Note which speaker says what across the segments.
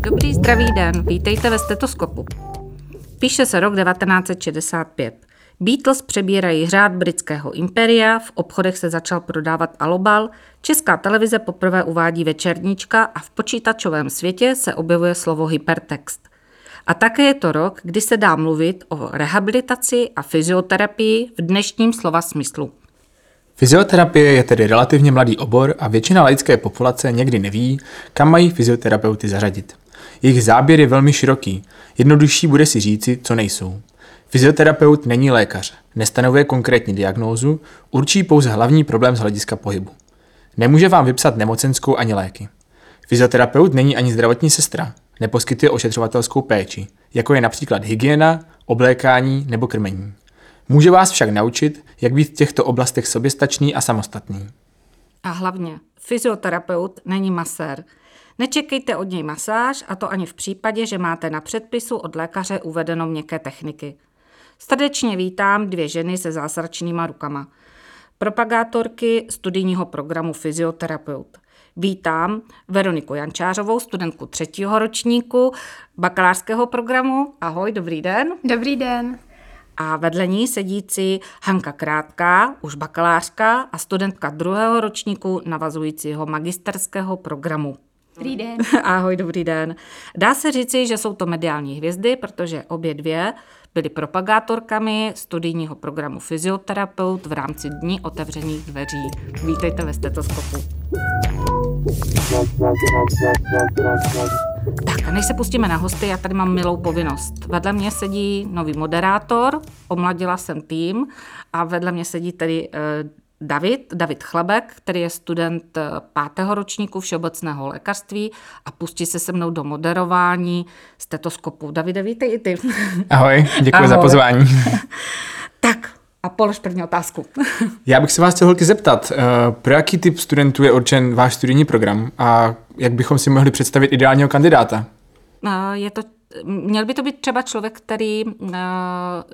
Speaker 1: Dobrý zdravý den, vítejte ve stetoskopu. Píše se rok 1965. Beatles přebírají hřád britského imperia, v obchodech se začal prodávat alobal, česká televize poprvé uvádí večerníčka a v počítačovém světě se objevuje slovo hypertext. A také je to rok, kdy se dá mluvit o rehabilitaci a fyzioterapii v dnešním slova smyslu.
Speaker 2: Fyzioterapie je tedy relativně mladý obor a většina laické populace někdy neví, kam mají fyzioterapeuty zařadit. Jejich záběr je velmi široký, jednodušší bude si říci, co nejsou. Fyzioterapeut není lékař, nestanovuje konkrétní diagnózu, určí pouze hlavní problém z hlediska pohybu. Nemůže vám vypsat nemocenskou ani léky. Fyzioterapeut není ani zdravotní sestra, neposkytuje ošetřovatelskou péči, jako je například hygiena, oblékání nebo krmení. Může vás však naučit, jak být v těchto oblastech soběstačný a samostatný.
Speaker 1: A hlavně, fyzioterapeut není masér. Nečekejte od něj masáž, a to ani v případě, že máte na předpisu od lékaře uvedenou měkké techniky. Srdečně vítám dvě ženy se zázračnýma rukama. Propagátorky studijního programu Fyzioterapeut. Vítám Veroniku Jančářovou, studentku třetího ročníku bakalářského programu. Ahoj, dobrý den.
Speaker 3: Dobrý den.
Speaker 1: A vedle ní sedící Hanka Krátká, už bakalářka a studentka druhého ročníku navazujícího magisterského programu.
Speaker 3: Dobrý den.
Speaker 1: Ahoj, dobrý den. Dá se říci, že jsou to mediální hvězdy, protože obě dvě byly propagátorkami studijního programu Fyzioterapeut v rámci Dní otevřených dveří. Vítejte ve stetoskopu. Tak a než se pustíme na hosty, já tady mám milou povinnost. Vedle mě sedí nový moderátor, omladila jsem tým a vedle mě sedí tedy eh, David, David Chlebek, který je student eh, pátého ročníku všeobecného lékařství a pustí se se mnou do moderování stetoskopu. Davide, vítej i ty.
Speaker 2: Ahoj, děkuji Ahoj. za pozvání.
Speaker 1: a polož první otázku.
Speaker 2: Já bych se vás chtěl holky zeptat, eh, pro jaký typ studentů je určen váš studijní program a jak bychom si mohli představit ideálního kandidáta?
Speaker 1: Eh, je to Měl by to být třeba člověk, který uh,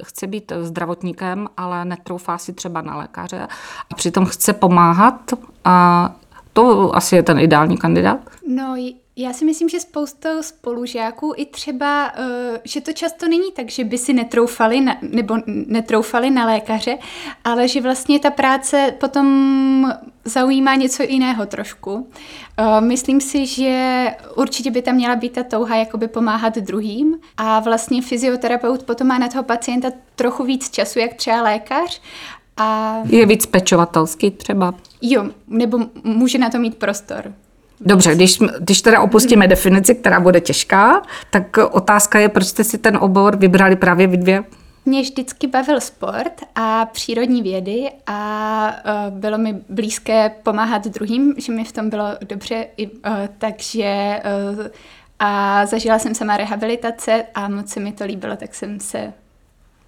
Speaker 1: chce být zdravotníkem, ale netroufá si třeba na lékaře a přitom chce pomáhat a to asi je ten ideální kandidát.
Speaker 3: No, já si myslím, že spousta spolužáků i třeba, uh, že to často není tak, že by si netroufali na, nebo netroufali na lékaře, ale že vlastně ta práce potom zaujímá něco jiného trošku. Uh, myslím si, že určitě by tam měla být ta touha jakoby pomáhat druhým a vlastně fyzioterapeut potom má na toho pacienta trochu víc času, jak třeba lékař a...
Speaker 1: Je víc pečovatelský třeba.
Speaker 3: Jo, nebo může na to mít prostor.
Speaker 1: Dobře, když, když teda opustíme definici, která bude těžká, tak otázka je, proč jste si ten obor vybrali právě vy dvě?
Speaker 3: Mě vždycky bavil sport a přírodní vědy a uh, bylo mi blízké pomáhat druhým, že mi v tom bylo dobře, i, uh, takže uh, a zažila jsem sama rehabilitace a moc se mi to líbilo, tak jsem se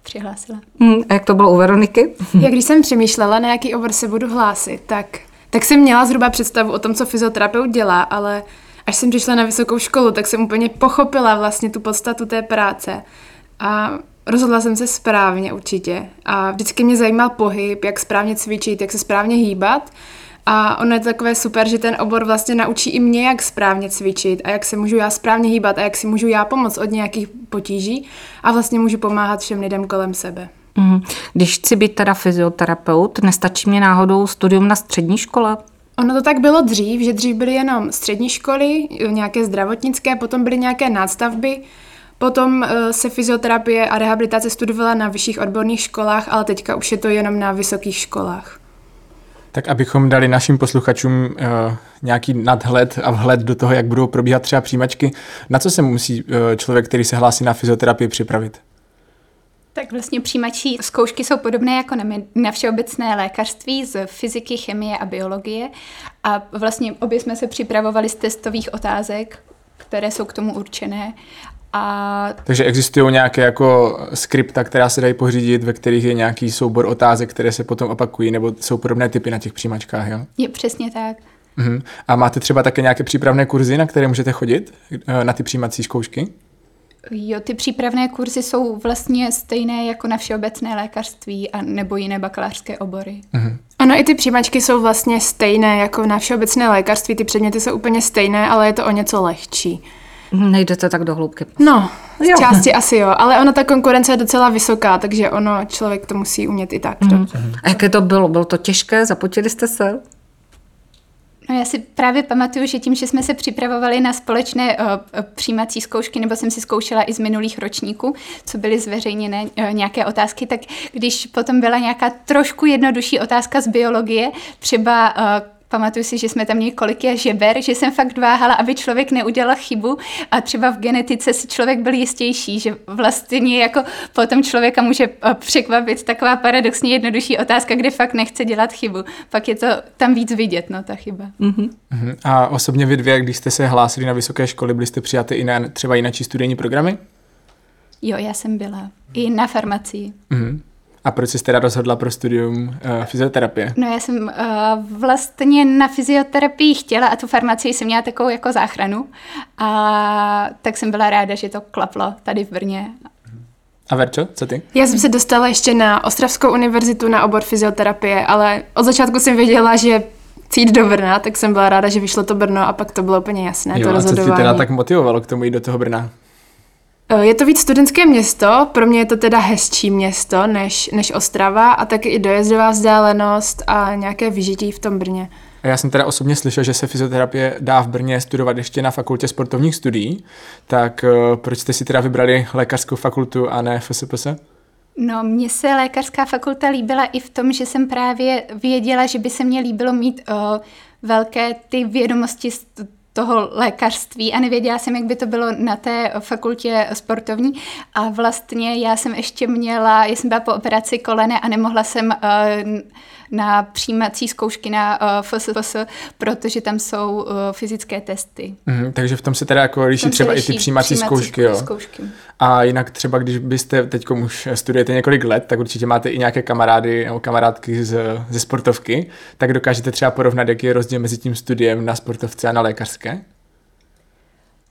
Speaker 3: přihlásila.
Speaker 1: Hmm, a jak to bylo u Veroniky?
Speaker 4: Jak když jsem přemýšlela, na jaký obor se budu hlásit, tak tak jsem měla zhruba představu o tom, co fyzioterapeut dělá, ale až jsem přišla na vysokou školu, tak jsem úplně pochopila vlastně tu podstatu té práce. A rozhodla jsem se správně určitě. A vždycky mě zajímal pohyb, jak správně cvičit, jak se správně hýbat. A ono je to takové super, že ten obor vlastně naučí i mě, jak správně cvičit a jak se můžu já správně hýbat a jak si můžu já pomoct od nějakých potíží a vlastně můžu pomáhat všem lidem kolem sebe.
Speaker 1: Mhm. Když chci být teda fyzioterapeut, nestačí mi náhodou studium na střední škole?
Speaker 4: Ono to tak bylo dřív, že dřív byly jenom střední školy, nějaké zdravotnické, potom byly nějaké nástavby, potom eh, se fyzioterapie a rehabilitace studovala na vyšších odborných školách, ale teďka už je to jenom na vysokých školách.
Speaker 2: Tak abychom dali našim posluchačům uh, nějaký nadhled a vhled do toho, jak budou probíhat třeba přijímačky, na co se musí uh, člověk, který se hlásí na fyzioterapii, připravit?
Speaker 3: Tak vlastně přijímačí zkoušky jsou podobné jako na, na všeobecné lékařství z fyziky, chemie a biologie. A vlastně obě jsme se připravovali z testových otázek, které jsou k tomu určené. A...
Speaker 2: Takže existují nějaké jako skripta, která se dají pořídit, ve kterých je nějaký soubor otázek, které se potom opakují, nebo jsou podobné typy na těch přijímačkách, jo?
Speaker 3: Je přesně tak.
Speaker 2: Uh-huh. A máte třeba také nějaké přípravné kurzy, na které můžete chodit, eh, na ty přijímací zkoušky?
Speaker 3: Jo, ty přípravné kurzy jsou vlastně stejné jako na všeobecné lékařství a nebo jiné bakalářské obory.
Speaker 4: Uh-huh. A Ono i ty přijímačky jsou vlastně stejné jako na všeobecné lékařství, ty předměty jsou úplně stejné, ale je to o něco lehčí.
Speaker 1: Nejdete tak do hloubky.
Speaker 4: No, z
Speaker 1: Jo.
Speaker 4: části asi jo, ale ono ta konkurence je docela vysoká, takže ono člověk to musí umět i tak. Dobře.
Speaker 1: A jaké to bylo? Bylo to těžké? Zapotili jste se?
Speaker 3: No já si právě pamatuju, že tím, že jsme se připravovali na společné uh, přijímací zkoušky, nebo jsem si zkoušela i z minulých ročníků, co byly zveřejněné uh, nějaké otázky, tak když potom byla nějaká trošku jednodušší otázka z biologie, třeba uh, Pamatuju si, že jsme tam měli kolik je žeber, že jsem fakt váhala, aby člověk neudělal chybu a třeba v genetice si člověk byl jistější, že vlastně jako potom člověka může eh, překvapit taková paradoxně jednodušší otázka, kde fakt nechce dělat chybu. Pak je to tam víc vidět, no ta chyba.
Speaker 2: Mhm. A osobně vy dvě, když jste se hlásili na vysoké školy, byli jste přijaty i na třeba jináčí studijní programy?
Speaker 3: Jo, já jsem byla. I na farmacii.
Speaker 2: Mhm. A proč jsi teda rozhodla pro studium uh, fyzioterapie?
Speaker 3: No já jsem uh, vlastně na fyzioterapii chtěla a tu farmacii jsem měla takovou jako záchranu. A tak jsem byla ráda, že to klaplo tady v Brně.
Speaker 2: A Verčo, co ty?
Speaker 4: Já jsem se dostala ještě na Ostravskou univerzitu na obor fyzioterapie, ale od začátku jsem věděla, že chci jít do Brna, tak jsem byla ráda, že vyšlo to Brno a pak to bylo úplně jasné, to
Speaker 2: a co tě
Speaker 4: rozhodování.
Speaker 2: teda tak motivovalo k tomu jít do toho Brna?
Speaker 4: Eh, Je to víc studentské město, pro mě je to teda hezčí město než, než Ostrava a taky i dojezdová vzdálenost a nějaké vyžití v tom Brně.
Speaker 2: A já jsem teda osobně slyšel, že se fyzioterapie dá v Brně studovat ještě na fakultě sportovních studií, tak uh, proč jste si teda vybrali lékařskou fakultu a ne FSPS?
Speaker 3: No, mně se lékařská fakulta líbila i v tom, že jsem právě věděla, že by se mně líbilo mít uh, velké ty vědomosti z toho lékařství a nevěděla jsem, jak by to bylo na té fakultě sportovní. A vlastně já jsem ještě měla, já jsem byla po operaci kolene a nemohla jsem uh, na přijímací zkoušky na uh, FSFS, protože tam jsou uh, fyzické testy.
Speaker 2: Mhm, takže v tom se teda jako liší třeba i
Speaker 3: liší
Speaker 2: ty přijímací zkoušky, jo.
Speaker 3: zkoušky.
Speaker 2: A jinak třeba, když byste teď už studujete několik let, tak určitě máte i nějaké kamarády nebo kamarádky z, ze sportovky, tak dokážete třeba porovnat, jaký je rozdíl mezi tím studiem na sportovce a na lékařské?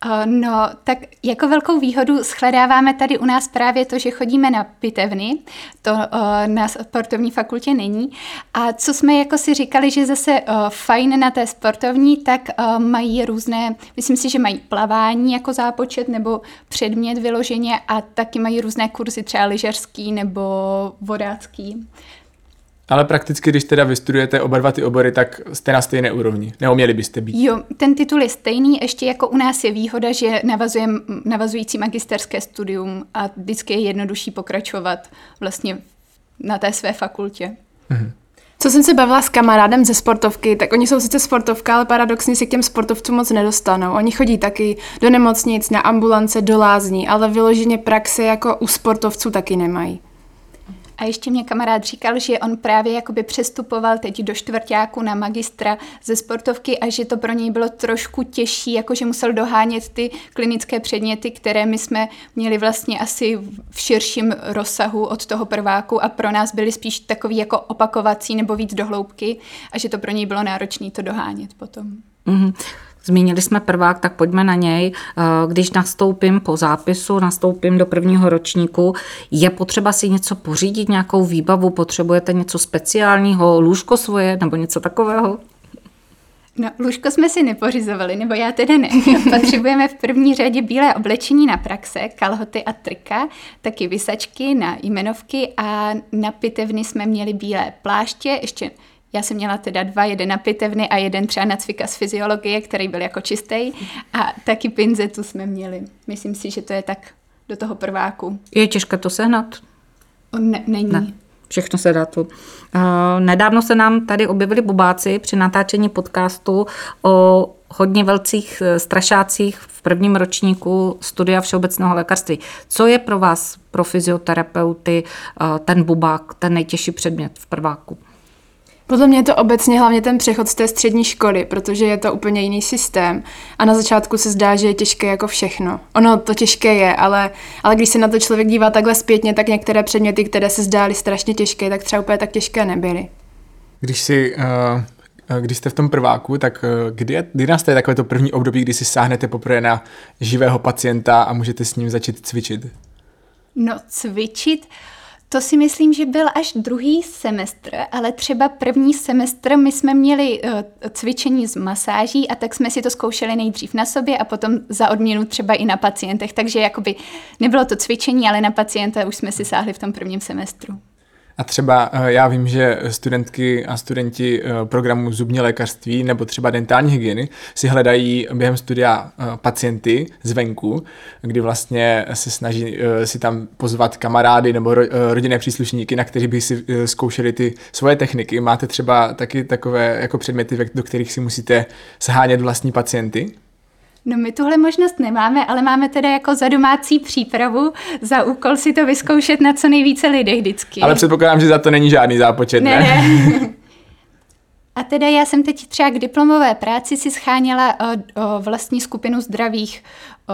Speaker 3: Uh, No, tak jako velkou výhodu shledáváme tady u nás právě to, že chodíme na pitevny, to uh, na sportovní fakultě není. A co jsme jako si říkali, že zase uh, fajn na té sportovní, tak mají různé, myslím si, že mají plavání jako zápočet nebo předmět vyloženě a taky mají různé kurzy, třeba lyžařský nebo vodácký.
Speaker 2: Ale prakticky, když teda vystudujete oba dva ty obory, tak jste na stejné úrovni. Nebo měli byste být.
Speaker 3: Jo, ten titul je stejný, ještě jako u nás je výhoda, že navazuje navazující magisterské studium a vždycky je jednodušší pokračovat vlastně na té své fakultě.
Speaker 4: Co jsem se bavila s kamarádem ze sportovky, tak oni jsou sice sportovka, ale paradoxně se k těm sportovcům moc nedostanou. Oni chodí taky do nemocnic, na ambulance, do lázní, ale vyloženě praxe jako u sportovců taky nemají.
Speaker 3: A ještě mě kamarád říkal, že on právě jakoby přestupoval teď do čtvrtáku na magistra ze sportovky a že to pro něj bylo trošku těžší, jakože musel dohánět ty klinické předměty, které my jsme měli vlastně asi v širším rozsahu od toho prváku a pro nás byly spíš takový jako opakovací nebo víc dohloubky a že to pro něj bylo náročné to dohánět potom.
Speaker 1: Mhm. Zmínili jsme prvák, tak pojďme na něj. Eh, Když nastoupím po zápisu, nastoupím do prvního ročníku, je potřeba si něco pořídit, nějakou výbavu, potřebujete něco speciálního, lůžko svoje nebo něco takového?
Speaker 3: No, lůžko jsme si nepořizovali, nebo já teda ne. Potřebujeme v první řadě bílé oblečení na praxe, kalhoty a trika, taky vysačky na jmenovky a na pitevny jsme měli bílé pláště, ještě já jsem měla teda dva, jeden na pitevny a jeden třeba na cvika z fyziologie, který byl jako čistý a taky pinzetu jsme měli. Myslím si, že to je tak do toho prváku.
Speaker 1: Je těžké to sehnat?
Speaker 3: Ne, není.
Speaker 1: Ne. Všechno se dá tu. Uh, nedávno se nám tady objevili bubáci při natáčení podcastu o hodně velcích eh, strašácích v prvním ročníku studia všeobecného lékařství. Co je pro vás, pro fyzioterapeuty, uh, ten bubák, ten nejtěžší předmět v prváku?
Speaker 4: Podle mě je to obecně hlavně ten přechod z té střední školy, protože je to úplně jiný systém a na začátku se zdá, že je těžké jako všechno. Ono to těžké je, ale, ale když se na to člověk dívá takhle zpětně, tak některé předměty, které se zdály strašně těžké, tak třeba úplně tak těžké nebyly.
Speaker 2: Když si, uh, když jste v tom prváku, tak uh, kdy, je, kdy nastaje takové to první období, kdy si sáhnete poprvé na živého pacienta a můžete s ním začít cvičit?
Speaker 3: No cvičit, To si myslím, že byl až druhý semestr, ale třeba první semestr my jsme měli uh, cvičení z masáží a tak jsme si to zkoušeli nejdřív na sobě a potom za odměnu třeba i na pacientech. Takže jakoby nebylo to cvičení, ale na pacienta už jsme si sáhli v tom prvním semestru.
Speaker 2: A třeba eh, já vím, že studentky a studenti eh, programu zubní lékařství nebo třeba dentální hygieny si hledají během studia eh, pacienty zvenku, kdy vlastně se snaží si tam pozvat kamarády nebo rodinné příslušníky, na kteří by si zkoušeli ty svoje techniky. Máte třeba taky takové jako předměty, do kterých si musíte shánět vlastní pacienty?
Speaker 3: No my tuhle možnost nemáme, ale máme teda jako za domácí přípravu, za úkol si to vyzkoušet na co nejvíce lidech vždycky.
Speaker 2: Ale předpokládám, že za to není žádný zápočet, ne? ne?
Speaker 3: A teda já jsem teď třeba k diplomové práci si scháněla o, o vlastní skupinu zdravých o,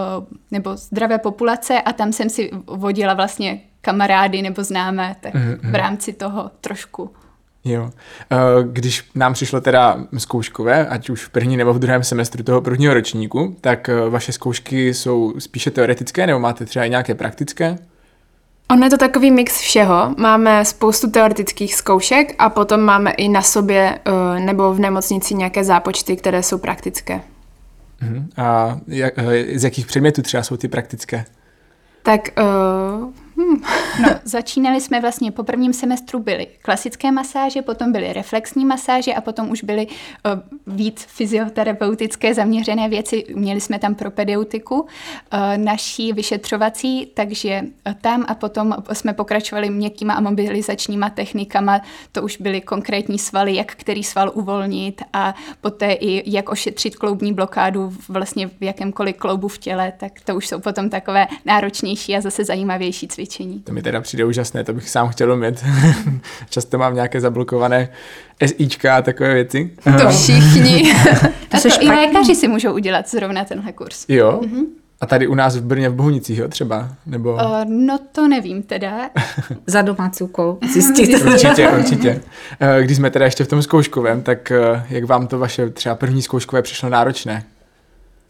Speaker 3: nebo zdravé populace a tam jsem si vodila vlastně kamarády nebo známé, tak mm-hmm. v rámci toho trošku
Speaker 2: Jo. Eh, když nám přišlo teda zkouškové, ať už v první nebo v druhém semestru toho prvního ročníku, tak eh, vaše zkoušky jsou spíše teoretické nebo máte třeba i nějaké praktické?
Speaker 4: Ono je to takový mix všeho. Máme spoustu teoretických zkoušek a potom máme i na sobě eh, nebo v nemocnici nějaké zápočty, které jsou praktické.
Speaker 2: Uh-huh. A jak, z jakých předmětů třeba jsou ty praktické?
Speaker 4: Tak
Speaker 3: Hmm. No, začínali jsme vlastně po prvním semestru byly klasické masáže, potom byly reflexní masáže a potom už byly uh, víc fyzioterapeutické zaměřené věci. Měli jsme tam propedeutiku uh, naší vyšetřovací, takže uh, tam a potom jsme pokračovali měkkýma a mobilizačníma technikama. To už byly konkrétní svaly, jak který sval uvolnit a poté i jak ošetřit kloubní blokádu vlastně v jakémkoliv kloubu v těle, tak to už jsou potom takové náročnější a zase zajímavější cvičení cvičení.
Speaker 2: To mi teda přijde úžasné, to bych sám chtěl umět. Často mám nějaké zablokované SIčka a takové věci.
Speaker 4: To všichni.
Speaker 3: to, to i lékaři si můžou udělat zrovna tenhle kurz.
Speaker 2: Jo? Mm-hmm. A tady u nás v Brně v Bohunicích, jo, třeba? Nebo... Uh,
Speaker 3: no to nevím teda.
Speaker 1: Za domácí úkol zjistit.
Speaker 2: určitě, určitě. Uh, když jsme teda ještě v tom zkouškovém, tak uh, jak vám to vaše třeba první zkouškové přišlo náročné?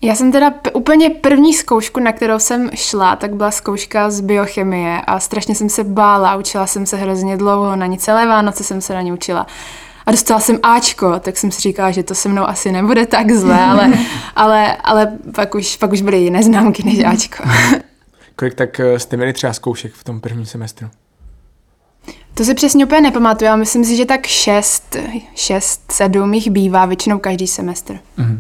Speaker 4: Já jsem teda p- úplně první zkoušku, na kterou jsem šla, tak byla zkouška z biochemie a strašně jsem se bála, učila jsem se hrozně dlouho, na ní celé Vánoce jsem se na ní učila. A dostala jsem Ačko, tak jsem si říkala, že to se mnou asi nebude tak zle, ale, ale, ale pak, už, pak už byly jiné známky než Ačko.
Speaker 2: Kolik tak eh, jste měli třeba zkoušek v tom prvním semestru?
Speaker 4: To si přesně úplně nepamatuju, ale myslím si, že tak šest, šest, sedm jich bývá většinou každý semestr. Mm-hmm.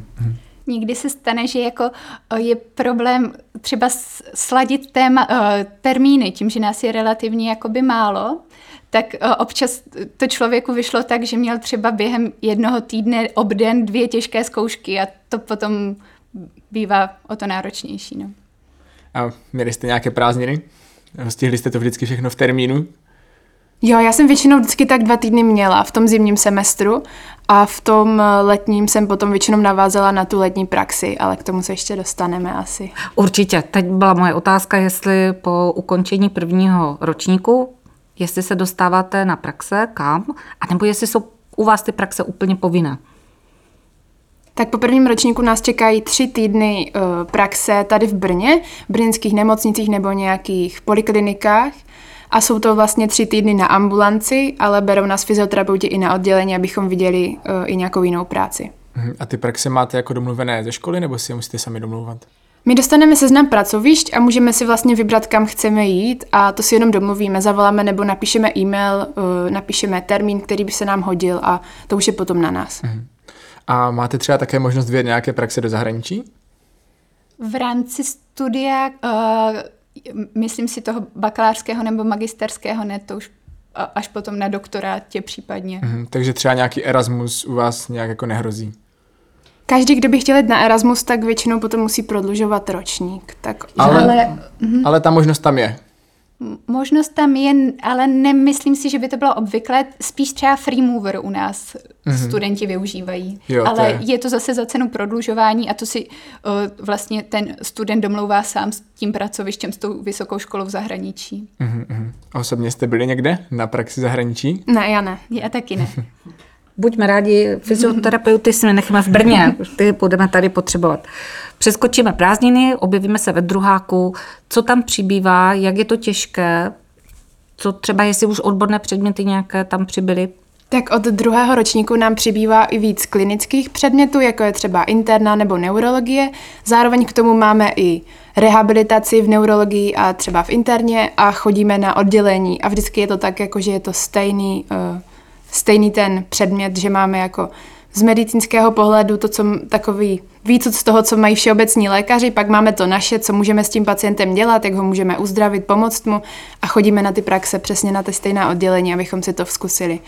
Speaker 3: Někdy se stane, že jako je problém třeba sladit téma, termíny, tím, že nás je relativně jakoby málo, tak občas to člověku vyšlo tak, že měl třeba během jednoho týdne obden dvě těžké zkoušky a to potom bývá o to náročnější. No.
Speaker 2: A měli jste nějaké prázdniny? Stihli jste to vždycky všechno v termínu?
Speaker 4: Jo, já jsem většinou vždycky tak dva týdny měla v tom zimním semestru a v tom letním jsem potom většinou navázala na tu letní praxi, ale k tomu se ještě dostaneme asi.
Speaker 1: Určitě. Teď byla moje otázka, jestli po ukončení prvního ročníku, jestli se dostáváte na praxe, kam, anebo jestli jsou u vás ty praxe úplně povinné.
Speaker 4: Tak po prvním ročníku nás čekají tři týdny uh, praxe tady v Brně, v brněnských nemocnicích nebo nějakých poliklinikách a jsou to vlastně tři týdny na ambulanci, ale berou nás fyzioterapeuti i na oddělení, abychom viděli uh, i nějakou jinou práci.
Speaker 2: Mhm. A ty praxe máte jako domluvené ze školy, nebo si je musíte sami domlouvat?
Speaker 4: My dostaneme seznam pracovišť a můžeme si vlastně vybrat, kam chceme jít a to si jenom domluvíme, zavoláme nebo napíšeme e-mail, uh, napíšeme termín, který by se nám hodil a to už je potom na nás. Uh-huh.
Speaker 2: A máte třeba také možnost vyjet nějaké praxe do zahraničí?
Speaker 3: V rámci studia uh, myslím si toho bakalářského nebo magisterského, ne, to už až potom na doktorátě případně.
Speaker 2: Mhm, takže třeba nějaký Erasmus u vás nějak jako nehrozí?
Speaker 4: Každý, kdo by chtěl jít na Erasmus, tak většinou potom musí prodlužovat ročník. Tak...
Speaker 2: Ale, ale, ale ta možnost tam je.
Speaker 3: Možnost tam je, ale nemyslím si, že by to bylo obvyklé. Spíš třeba free mover u nás mm-hmm. studenti využívají. Jo, ale je. je to zase za cenu prodlužování a to si uh, vlastně ten student domlouvá sám s tím pracovištěm, s tou vysokou školou v zahraničí.
Speaker 2: Mm-hmm. Osobně jste byli někde na praxi zahraničí?
Speaker 4: Ne, já ne.
Speaker 3: Já taky ne.
Speaker 1: Buďme rádi, fyzioterapeuty si necháme v Brně, ty budeme tady potřebovat. Přeskočíme prázdniny, objevíme se ve druháku, co tam přibývá, jak je to těžké, co třeba, jestli už odborné předměty nějaké tam přibyly?
Speaker 4: Tak od druhého ročníku nám přibývá i víc klinických předmětů, jako je třeba interna nebo neurologie. Zároveň k tomu máme i rehabilitaci v neurologii a třeba v interně a chodíme na oddělení a vždycky je to tak, jako že je to stejný, uh, stejný ten předmět, že máme jako z medicínského pohledu to, co takový víc z toho, co mají všeobecní lékaři, pak máme to naše, co můžeme s tím pacientem dělat, jak ho můžeme uzdravit, pomoct mu a chodíme na ty praxe přesně na ty stejná oddělení, abychom si to vzkusili.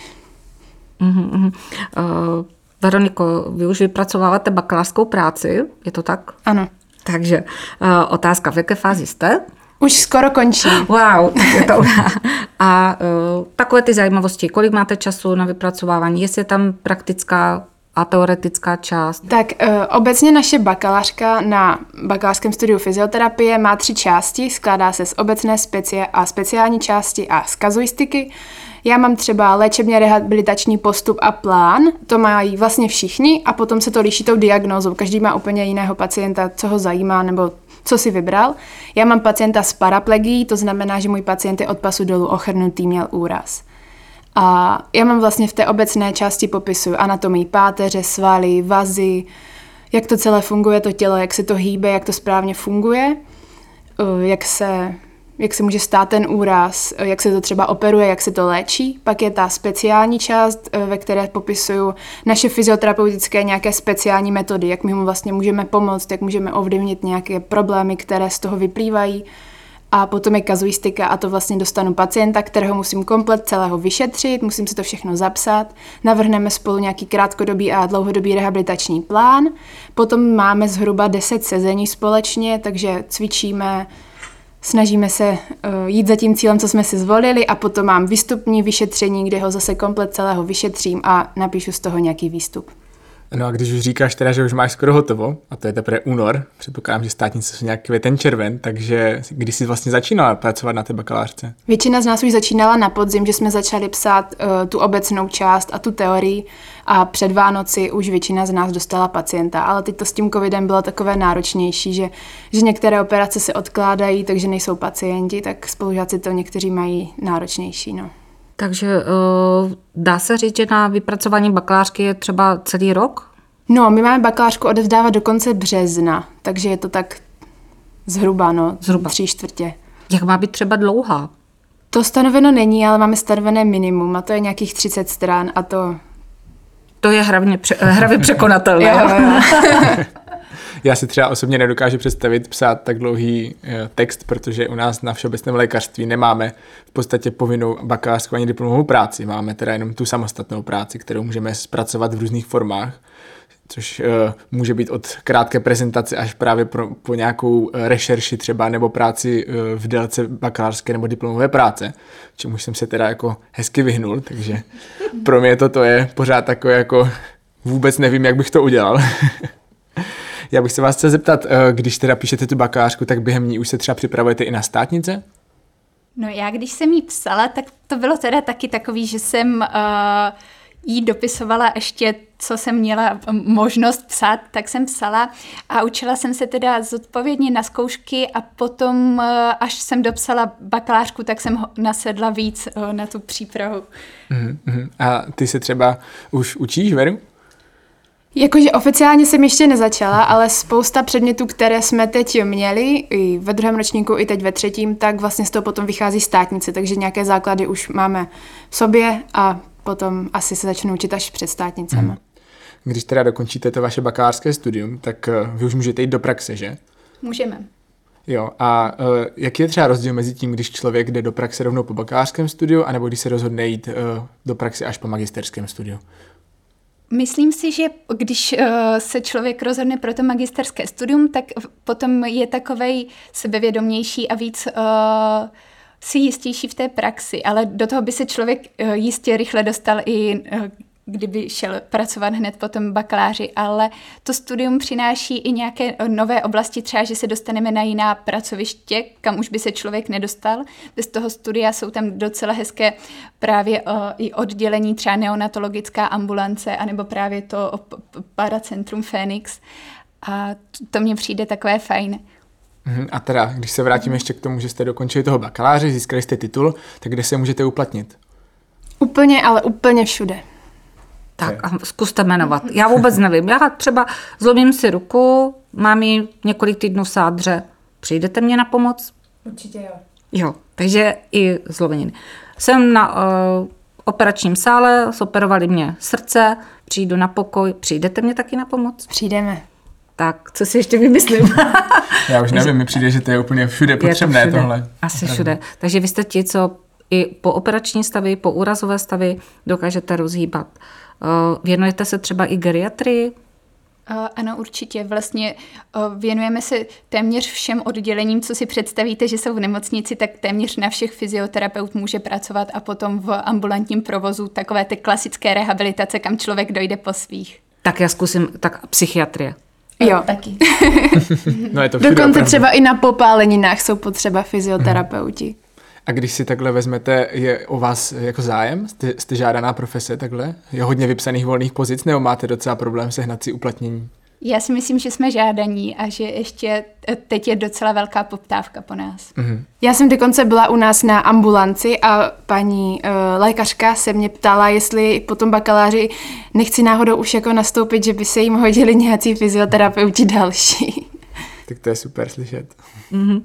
Speaker 1: Uh-huh. Uh, Veroniko, vy už vypracováváte bakalářskou práci, je to tak?
Speaker 4: Ano.
Speaker 1: Takže uh, otázka, v jaké fázi jste?
Speaker 4: Už skoro končí.
Speaker 1: Wow, tak je to A uh, takové ty zajímavosti, kolik máte času na vypracovávání, jestli je tam praktická a teoretická část?
Speaker 4: Tak uh, obecně naše bakalářka na bakalářském studiu fyzioterapie má tři části, skládá se z obecné specie a speciální části a z kazuistiky. Já mám třeba léčebně rehabilitační postup a plán, to mají vlastně všichni a potom se to liší tou diagnózou. Každý má úplně jiného pacienta, co ho zajímá nebo co si vybral. Já mám pacienta s paraplegií, to znamená, že můj pacient je od pasu dolů ochrnutý, měl úraz. A já mám vlastně v té obecné části popisuju anatomii páteře, svaly, vazy, jak to celé funguje, to tělo, jak se to hýbe, jak to správně funguje, eh, jak se jak se může stát ten úraz, jak se to třeba operuje, jak se to léčí. Pak je ta speciální část, eh, ve které popisuju naše fyzioterapeutické nějaké speciální metody, jak my mu vlastně můžeme pomoct, jak můžeme ovlivnit nějaké problémy, které z toho vyplývají. A potom je kazuistika a to vlastně dostanu pacienta, kterého musím komplet celého vyšetřit, musím si to všechno zapsat, navrhneme spolu nějaký krátkodobý a dlouhodobý rehabilitační plán, potom máme zhruba 10 sezení společně, takže cvičíme snažíme se uh, jít za tím cílem, co jsme si zvolili a potom mám výstupní vyšetření, kde ho zase komplet celého vyšetřím a napíšu z toho nějaký výstup.
Speaker 2: No a když už říkáš teda, že už máš skoro hotovo, a to je teprve únor, předpokládám, že státnice jsou nějak květen červen, takže kdy jsi vlastně začínala pracovat na té bakalářce?
Speaker 4: Většina z nás už začínala na podzim, že jsme začali psát uh, tu obecnou část a tu teorii a před Vánoci už většina z nás dostala pacienta, ale teď to s tím covidem bylo takové náročnější, že, že některé operace se odkládají, takže nejsou pacienti, tak spolužáci to někteří mají náročnější. No.
Speaker 1: Takže uh, dá se říct, že na vypracování bakalářky je třeba celý rok?
Speaker 4: No, my máme bakalářku odevzdávat do konce března, takže je to tak zhruba, no, zhruba. tři čtvrtě.
Speaker 1: Jak má být třeba dlouhá?
Speaker 4: To stanoveno není, ale máme stanovené minimum a to je nějakých 30 stran a to...
Speaker 1: To je hravně, pře- hravě překonatelné. jo, jo.
Speaker 2: Já si třeba osobně nedokážu představit psát tak dlouhý eh, text, protože u nás na všeobecném lékařství nemáme v podstatě povinnou bakalářskou ani diplomovou práci. Máme teda jenom tu samostatnou práci, kterou můžeme zpracovat v různých formách což uh, může být od krátké prezentace až právě pro, po nějakou eh, rešerši třeba nebo práci uh, v délce bakalářské nebo diplomové práce, čemu jsem se teda jako hezky vyhnul, takže pro mě toto je pořád takové jako vůbec nevím, jak bych to udělal. Já bych se vás chtěl zeptat, eh, když teda píšete tu bakalářku, tak během ní už se třeba připravujete i na státnice?
Speaker 3: No já, když jsem jí psala, tak to bylo teda taky takový, že jsem uh, jí dopisovala ještě, co jsem měla možnost psát, tak jsem psala a učila jsem se teda zodpovědně na zkoušky a potom, uh, až jsem dopsala bakalářku, tak jsem nasedla víc uh, na tu přípravu.
Speaker 2: Uh-huh. A ty se třeba už učíš, Veru?
Speaker 4: Jakože oficiálně jsem ještě nezačala, ale spousta předmětů, které jsme teď měli, i ve druhém ročníku, i teď ve třetím, tak vlastně z toho potom vychází státnice, takže nějaké základy už máme v sobě a potom asi se začnu učit až před státnicemi. Hmm.
Speaker 2: Když teda dokončíte to vaše bakalářské studium, tak eh, vy už můžete jít do praxe, že?
Speaker 3: Můžeme.
Speaker 2: Jo, a uh, jaký je třeba rozdíl mezi tím, když člověk jde do praxe rovnou po bakalářském studiu, anebo když se rozhodne jít uh, do praxe až po magisterském studiu?
Speaker 3: Myslím si, že když uh, se člověk rozhodne pro to magisterské studium, tak potom je takovej sebevědomější a víc uh, si jistější v té praxi, ale do toho by se člověk uh, jistě rychle dostal i kdyby šel pracovat hned po tom bakaláři, ale to studium přináší i nějaké nové oblasti, třeba, že se dostaneme na jiná pracoviště, kam už by se člověk nedostal. Bez toho studia jsou tam docela hezké právě o, i oddělení, třeba neonatologická ambulance, anebo právě to paracentrum Phoenix. A to mně přijde takové fajn.
Speaker 2: Mhm, A teda, když se vrátím ještě k tomu, že jste dokončili toho bakaláře, získali jste titul, tak kde se můžete uplatnit?
Speaker 4: Úplně, ale úplně všude.
Speaker 1: Tak a zkuste jmenovat. Já vůbec nevím. Já třeba zlomím si ruku, mám ji několik týdnů v sádře. Přijdete mě na pomoc?
Speaker 4: Určitě jo.
Speaker 1: Jo, takže i zlomeniny. Jsem na uh, operačním sále, zoperovali mě srdce, přijdu na pokoj, přijdete mě taky na pomoc?
Speaker 4: Přijdeme.
Speaker 1: Tak, co si ještě vymyslím?
Speaker 2: Já už nevím, mi přijde, že to je úplně všude
Speaker 1: Je to
Speaker 2: potřebné
Speaker 1: všude.
Speaker 2: tohle.
Speaker 1: Asi všude. Takže vy jste ti, co i po operační stavy, po úrazové stavy dokážete rozhýbat. Uh, věnujete se třeba i geriatrii?
Speaker 3: Uh, ano, určitě. Vlastně uh, věnujeme se téměř všem oddělením, co si představíte, že jsou v nemocnici, tak téměř na všech fyzioterapeut může pracovat a potom v ambulantním provozu takové ty klasické rehabilitace, kam člověk dojde po svých.
Speaker 1: Tak já zkusím, tak psychiatrie.
Speaker 4: Jo.
Speaker 3: Taky.
Speaker 2: No je to
Speaker 4: Dokonce
Speaker 2: opravdu.
Speaker 4: třeba i na popáleninách jsou potřeba fyzioterapeuti.
Speaker 2: A když si takhle vezmete, je o vás jako zájem? Jste, jste žádaná profese takhle? Je hodně vypsaných volných pozic, nebo máte docela problém sehnat si uplatnění?
Speaker 3: Já si myslím, že jsme žádaní a že ještě eh, teď je docela velká poptávka po nás.
Speaker 4: Já jsem dokonce byla u nás na ambulanci a paní uh, lékařka se mě ptala, jestli po tom bakaláři nechci náhodou už jako nastoupit, že by se jim hodili nějací fyzioterapeuti další.
Speaker 2: Tak to je super slyšet.
Speaker 1: Uh,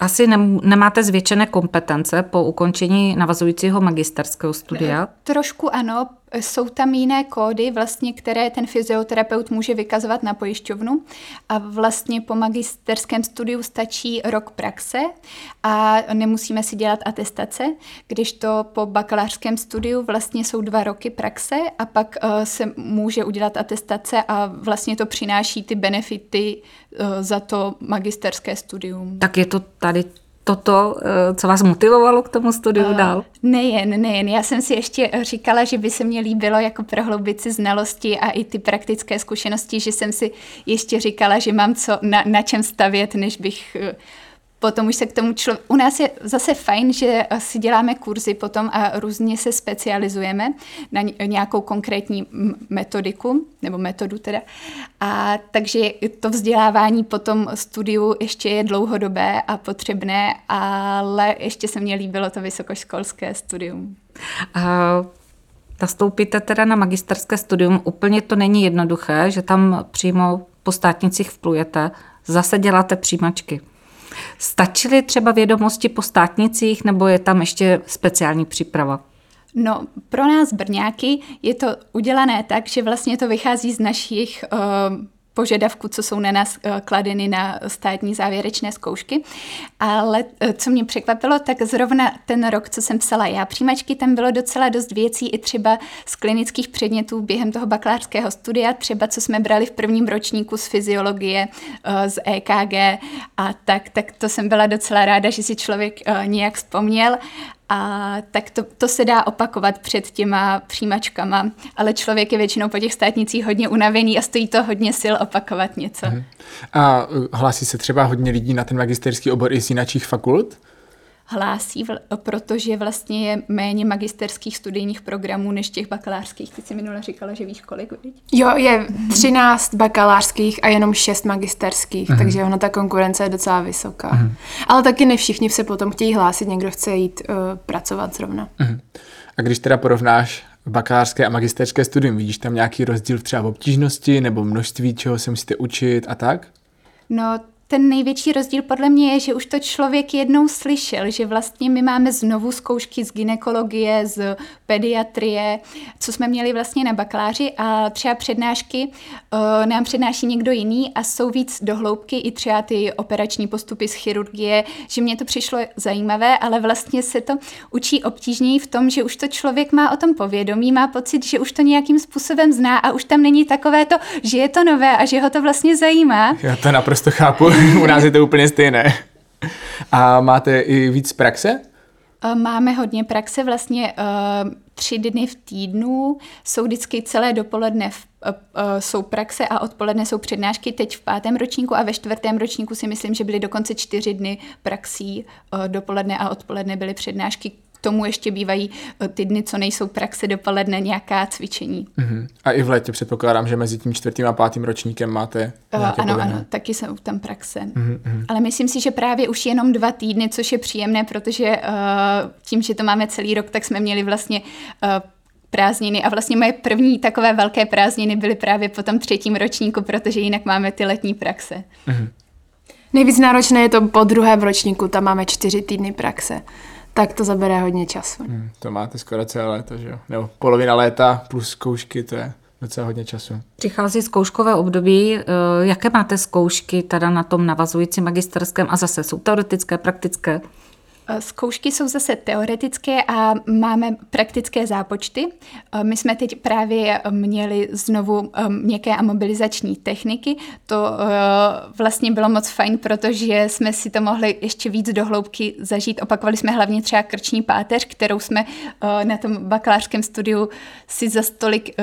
Speaker 1: asi nem, nemáte zvětšené kompetence po ukončení navazujícího magisterského studia.
Speaker 3: Trošku ano, jsou tam jiné kódy, vlastně, které ten fyzioterapeut může vykazovat na pojišťovnu a vlastně po magisterském studiu stačí rok praxe a nemusíme si dělat atestace, když to po bakalářském studiu vlastně jsou dva roky praxe a pak uh, se může udělat atestace a vlastně to přináší ty benefity uh, za to magisterské studium.
Speaker 1: Tak je to tady toto, eh, co vás motivovalo k tomu studiu
Speaker 3: A
Speaker 1: dál?
Speaker 3: Nejen, nejen. Já jsem si ještě říkala, že by se mně líbilo jako prohloubit si znalosti a i ty praktické zkušenosti, že jsem si ještě říkala, že mám co na, na čem stavět, než bych eh, potom už se k tomu člověk... U nás je zase fajn, že si děláme kurzy potom a různě se specializujeme na ně- nějakou konkrétní metodiku, nebo metodu teda. A takže to vzdělávání po tom studiu ještě je dlouhodobé a potřebné, ale ještě se mně líbilo to vysokoškolské studium.
Speaker 1: A nastoupíte teda na magisterské studium, úplně to není jednoduché, že tam přímo po státnicích vplujete, zase děláte přijímačky. Stačily třeba vědomosti po státnicích, nebo je tam ještě speciální příprava?
Speaker 3: No, pro nás Brňáky je to udělané tak, že vlastně to vychází z našich uh, požadavků, co jsou na nás uh, kladeny na státní závěrečné zkoušky. Ale uh, co mě překvapilo, tak zrovna ten rok, co jsem psala já přijímačky, tam bylo docela dost věcí i třeba z klinických předmětů během toho bakalářského studia, třeba co jsme brali v prvním ročníku z fyziologie, uh, z EKG a tak, tak to jsem byla docela ráda, že si člověk nějak vzpomněl a tak to, to se dá opakovat před těma přijímačkama, ale člověk je většinou po těch státnicích hodně unavený a stojí to hodně sil opakovat něco. Mm.
Speaker 2: A uh, hlásí se třeba hodně lidí na ten magisterský obor i z jiných fakult?
Speaker 3: Hlásí, vl- protože vlastně je méně magisterských studijních programů než těch bakalářských. Ty jsi minule říkala, že víš kolik, viď?
Speaker 4: Jo, je 13 bakalářských a jenom 6 magisterských, takže ona ta konkurence je docela vysoká. Ale taky ne všichni se potom chtějí hlásit, někdo chce jít uh, pracovat zrovna.
Speaker 2: Mhm. A když teda porovnáš bakalářské a magisterské studium, vidíš tam nějaký rozdíl třeba v obtížnosti nebo množství, čeho se musíte učit a tak?
Speaker 3: No, ten největší rozdíl podle mě je, že už to člověk jednou slyšel, že vlastně my máme znovu zkoušky z ginekologie, z pediatrie, co jsme měli vlastně na bakaláři a třeba přednášky uh, nám přednáší někdo jiný a jsou víc dohloubky i třeba ty operační postupy z chirurgie, že mě to přišlo zajímavé, ale vlastně se to učí obtížněji v tom, že už to člověk má o tom povědomí, má pocit, že už to nějakým způsobem zná a už tam není takové to, že je to nové a že ho to vlastně zajímá.
Speaker 2: Já to naprosto chápu, u nás je to úplně stejné. A máte i víc praxe?
Speaker 3: Eh, Máme hodně praxe, vlastně uh, tři dny v týdnu, jsou vždycky celé dopoledne v, uh, jsou praxe a odpoledne jsou přednášky teď v pátém ročníku a ve čtvrtém ročníku si myslím, že byly dokonce čtyři dny praxí, dopoledne a odpoledne byly přednášky tomu ještě bývají eh, ty dny, co nejsou praxe dopoledne, nějaká cvičení.
Speaker 2: Uh-huh. A i v létě předpokládám, že mezi tím čtvrtým a pátým ročníkem máte
Speaker 3: uh, Ano, povinné. ano, taky jsou tam praxe. Uh-huh. Ale myslím si, že právě už jenom dva týdny, což je příjemné, protože uh, tím, že to máme celý rok, tak jsme měli vlastně uh, prázdniny a vlastně moje první takové velké prázdniny byly právě po tom třetím ročníku, protože jinak máme ty letní praxe. Uh-huh.
Speaker 4: Nejvíc náročné je to po druhém ročníku, tam máme čtyři týdny praxe. Tak to zabere hodně času. Hmm,
Speaker 2: to máte skoro celé léto, že jo? Nebo polovina léta plus zkoušky, to je docela hodně času.
Speaker 1: Přichází zkouškové období. Eh, jaké máte zkoušky teda na tom navazujícím magisterském a zase jsou teoretické, praktické?
Speaker 3: Eh, zkoušky jsou zase teoretické a máme praktické zápočty. Eh, my jsme teď právě měli znovu eh, měkké a mobilizační techniky. To vlastně bylo moc fajn, protože jsme si to mohli ještě víc dohloubky zažít. Opakovali jsme hlavně třeba krční páteř, kterou jsme na tom bakalářském studiu si za stolik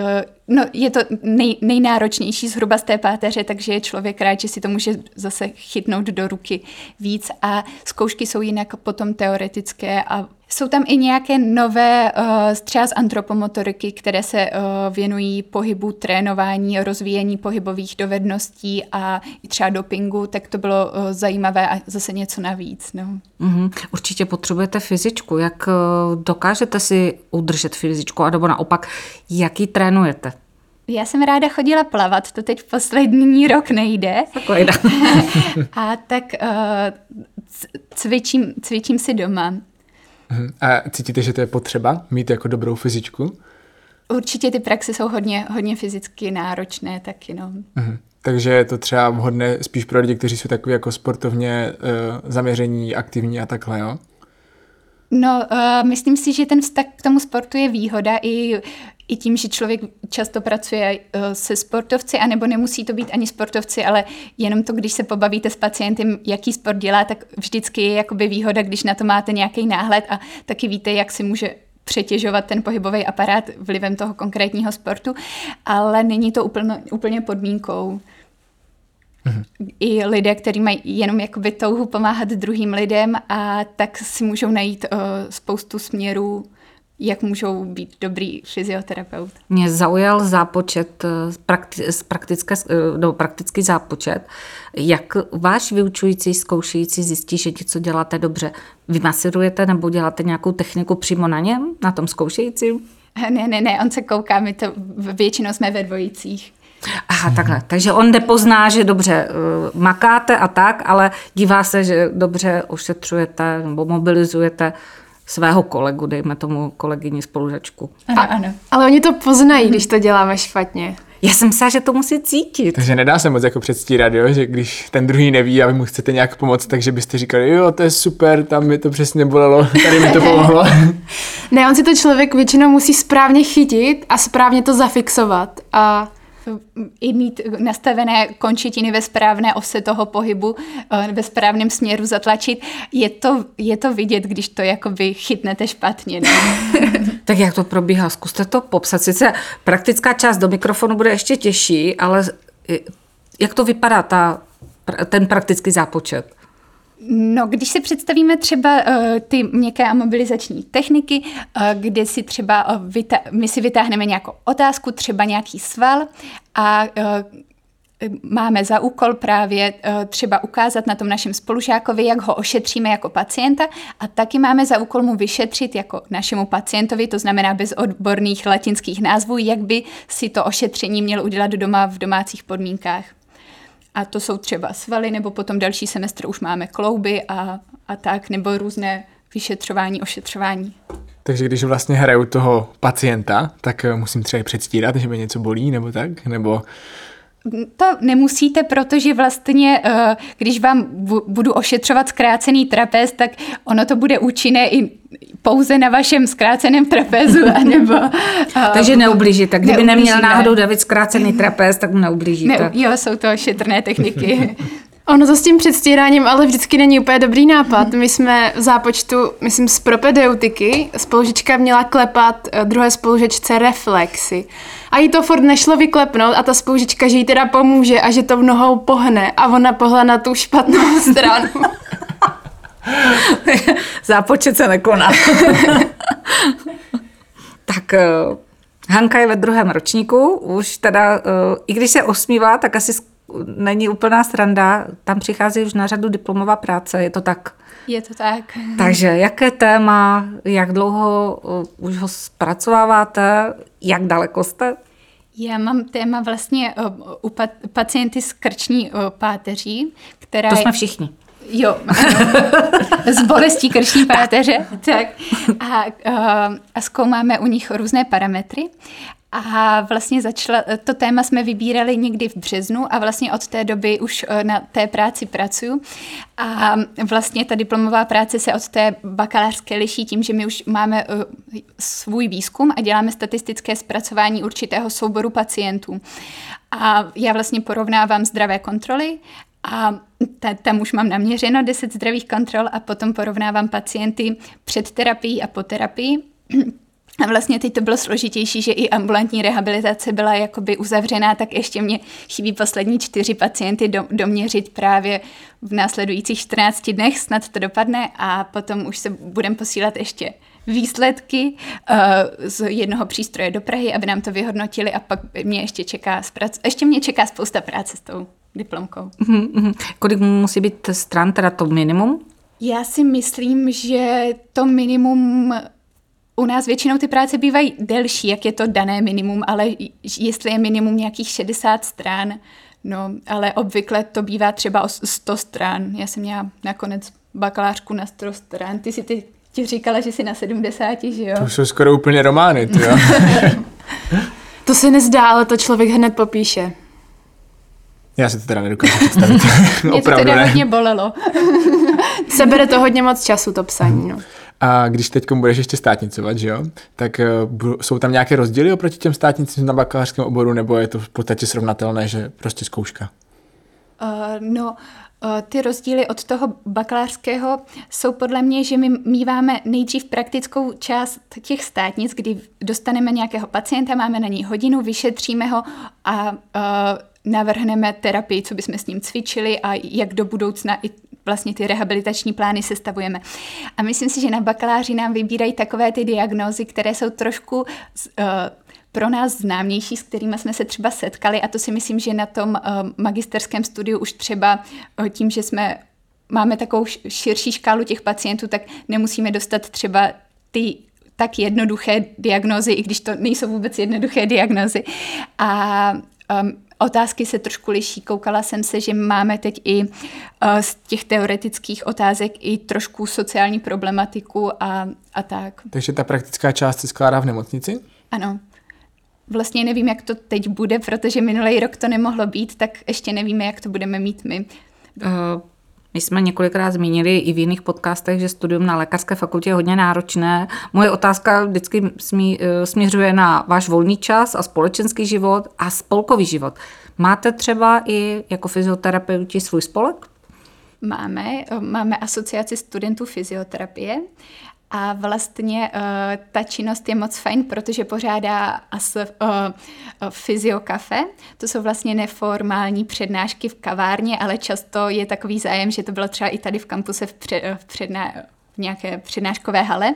Speaker 3: No, je to nej, nejnáročnější zhruba z té páteře, takže je člověk rád, že si to může zase chytnout do ruky víc a zkoušky jsou jinak potom teoretické a jsou tam i nějaké nové, uh, třeba z antropomotoriky, které se uh, věnují pohybu, trénování, rozvíjení pohybových dovedností a i třeba dopingu, tak to bylo uh, zajímavé a zase něco navíc. No.
Speaker 1: Mm-hmm. Určitě potřebujete fyzičku. Jak dokážete si udržet fyzičku, a nebo naopak, jak ji trénujete?
Speaker 3: Já jsem ráda chodila plavat, to teď poslední rok nejde. a tak uh, cvičím, cvičím si doma.
Speaker 2: Mhm. A cítíte, že to je potřeba mít jako dobrou fyzičku?
Speaker 3: Určitě ty praxe jsou hodně, hodně fyzicky náročné taky, no.
Speaker 2: Uh-huh. Takže je to třeba vhodné spíš pro lidi, kteří jsou takový jako sportovně uh, zaměření, aktivní a takhle, jo?
Speaker 3: No, uh, myslím si, že ten vztah k tomu sportu je výhoda i i tím, že člověk často pracuje eh, se sportovci, anebo nemusí to být ani sportovci, ale jenom to, když se pobavíte s pacientem, jaký sport dělá, tak vždycky je jakoby výhoda, když na to máte nějaký náhled a taky víte, jak si může přetěžovat ten pohybový aparát vlivem toho konkrétního sportu, ale není to úplně, úplně podmínkou. Mhm. I lidé, kteří mají jenom jakoby touhu pomáhat druhým lidem a tak si můžou najít uh, spoustu směrů, jak můžou být dobrý fyzioterapeut.
Speaker 1: Mě zaujal zápočet, eh, prakti, praktické, eh, no, praktický zápočet. Jak váš vyučující, zkoušející zjistí, že něco děláte dobře? Vy masirujete nebo děláte nějakou techniku přímo na něm, na tom zkoušejícím?
Speaker 3: Ne, ne, ne, on se kouká, my to většinou jsme ve dvojicích.
Speaker 1: Aha, takhle. Takže on nepozná, že dobře uh, makáte a tak, ale dívá se, že dobře ošetřujete nebo mobilizujete svého kolegu, dejme tomu kolegyni spolužačku.
Speaker 3: Ano, ano.
Speaker 4: Ale oni to poznají, když to děláme špatně.
Speaker 1: Já jsem myslela, že to musí cítit.
Speaker 2: Takže nedá se moc jako předstírat, jo? že když ten druhý neví a vy mu chcete nějak pomoct, takže byste říkali, jo, to je super, tam mi to přesně bolelo, tady mi to pomohlo.
Speaker 4: ne, on si to člověk většinou musí správně chytit a správně to zafixovat. A
Speaker 3: i mít nastavené končetiny ve správné ose toho pohybu, eh, ve správném směru zatlačit. Je to, je to vidět, když to jakoby chytnete špatně. Ne?
Speaker 1: tak jak to probíhá? Zkuste to popsat. Sice praktická část do mikrofonu bude ještě těžší, ale jak to vypadá ta, ten praktický zápočet?
Speaker 3: No, když si představíme třeba uh, ty měkké a mobilizační techniky, uh, kde si třeba uh, my si vytáhneme nějakou otázku, třeba nějaký sval a uh, máme za úkol právě třeba ukázat na tom našem spolužákovi, jak ho ošetříme jako pacienta a taky máme za úkol mu vyšetřit jako našemu pacientovi, to znamená bez odborných latinských názvů, jak by si to ošetření měl udělat doma v domácích podmínkách. A to jsou třeba svaly, nebo potom další semestr už máme klouby a, a tak, nebo různé vyšetřování, ošetřování.
Speaker 2: Takže když vlastně hraju toho pacienta, tak eh, musím třeba předstírat, že mě něco bolí, nebo tak? Nebo
Speaker 3: to nemusíte, protože vlastně, eh, když vám budu ošetřovat zkrácený trapez, tak ono to bude účinné i pouze na vašem zkráceném trapezu, anebo...
Speaker 1: Eh, Takže neublížíte. Kdyby neměl náhodou David zkrácený trapez, tak mu neublížíte. Ne,
Speaker 3: jo, jsou to šetrné techniky.
Speaker 4: Ono to s tím předstíráním ale vždycky není úplně dobrý nápad. My jsme v zápočtu, myslím, z propedeutiky, spolužička měla klepat eh, druhé spolužečce reflexy. A jí to furt nešlo vyklepnout a ta spolužička, že jí teda pomůže a že to v nohou pohne a ona pohla na tu špatnou stranu.
Speaker 1: Zápočet se nekoná. tak eh, Hanka je ve druhém ročníku, už teda, eh, i když se osmívá, tak asi není úplná sranda, tam přichází už na řadu diplomová práce, je to tak?
Speaker 3: Je to tak.
Speaker 1: Takže jaké téma, jak dlouho uh, už ho zpracováváte, jak daleko jste?
Speaker 3: Já mám téma vlastně u pacienty s krční páteří, která
Speaker 1: To jsme všichni.
Speaker 3: Jo, z bolestí krční páteře. tak. A, a zkoumáme u nich různé parametry. A vlastně začala, to téma jsme vybírali někdy v březnu a vlastně od té doby už eh, na té práci pracuju. A vlastně ta diplomová práce se od té bakalářské liší tím, že my už máme eh, svůj výzkum a děláme statistické zpracování určitého souboru pacientů. A já vlastně porovnávám zdravé kontroly a tam už mám naměřeno 10 zdravých kontrol a potom porovnávám pacienty před terapií a po terapii a vlastně teď to bylo složitější, že i ambulantní rehabilitace byla jakoby uzavřená, tak ještě mě chybí poslední čtyři pacienty do, doměřit právě v následujících 14 dnech, snad to dopadne a potom už se budem posílat ještě výsledky uh, z jednoho přístroje do Prahy, aby nám to vyhodnotili a pak mě ještě čeká, zprac- ještě mě čeká spousta práce s tou diplomkou.
Speaker 1: Mm-hmm. Kolik musí být stran, teda to minimum?
Speaker 3: Já si myslím, že to minimum u nás většinou ty práce bývají delší, jak je to dané minimum, ale jestli je minimum nějakých 60 stran, no, ale obvykle to bývá třeba o 100 stran. Já jsem měla nakonec bakalářku na 100 stran, ty si ty ti říkala, že jsi na 70, že jo?
Speaker 2: To jsou skoro úplně romány, ty jo.
Speaker 4: to se nezdá, ale to člověk hned popíše.
Speaker 2: Já si to teda nedokážu představit.
Speaker 3: Mě to teda ne. hodně bolelo.
Speaker 4: Sebere to hodně moc času, to psaní, no.
Speaker 2: A když teď budeš ještě státnicovat, že jo, tak uh, jsou tam nějaké rozdíly oproti těm státnicím na bakalářském oboru, nebo je to v podstatě srovnatelné, že prostě zkouška?
Speaker 3: Uh, no, uh, ty rozdíly od toho bakalářského jsou podle mě, že my míváme nejdřív praktickou část těch státnic, kdy dostaneme nějakého pacienta, máme na něj hodinu, vyšetříme ho a uh, navrhneme terapii, co bychom s ním cvičili a jak do budoucna i vlastně ty rehabilitační plány sestavujeme. A myslím si, že na bakaláři nám vybírají takové ty diagnózy, které jsou trošku uh, pro nás známější, s kterými jsme se třeba setkali a to si myslím, že na tom uh, magisterském studiu už třeba uh, tím, že jsme máme takovou širší škálu těch pacientů, tak nemusíme dostat třeba ty tak jednoduché diagnózy, i když to nejsou vůbec jednoduché diagnózy. A um, Otázky se trošku liší. Koukala jsem se, že máme teď i uh, z těch teoretických otázek i trošku sociální problematiku a, a tak.
Speaker 2: Takže ta praktická část se skládá v nemocnici?
Speaker 3: Ano. Vlastně nevím, jak to teď bude, protože minulý rok to nemohlo být, tak ještě nevíme, jak to budeme mít my.
Speaker 1: Uh, my jsme několikrát zmínili i v jiných podcastech, že studium na lékařské fakultě je hodně náročné. Moje otázka vždycky eh, směřuje na váš volný čas a společenský život a spolkový život. Máte třeba i jako fyzioterapeuti svůj spolek?
Speaker 3: Máme, máme asociaci studentů fyzioterapie a vlastně uh, ta činnost je moc fajn, protože pořádá as, uh, fyziokafe. To jsou vlastně neformální přednášky v kavárně, ale často je takový zájem, že to bylo třeba i tady v kampuse v, před, v předná, v nějaké přednáškové hale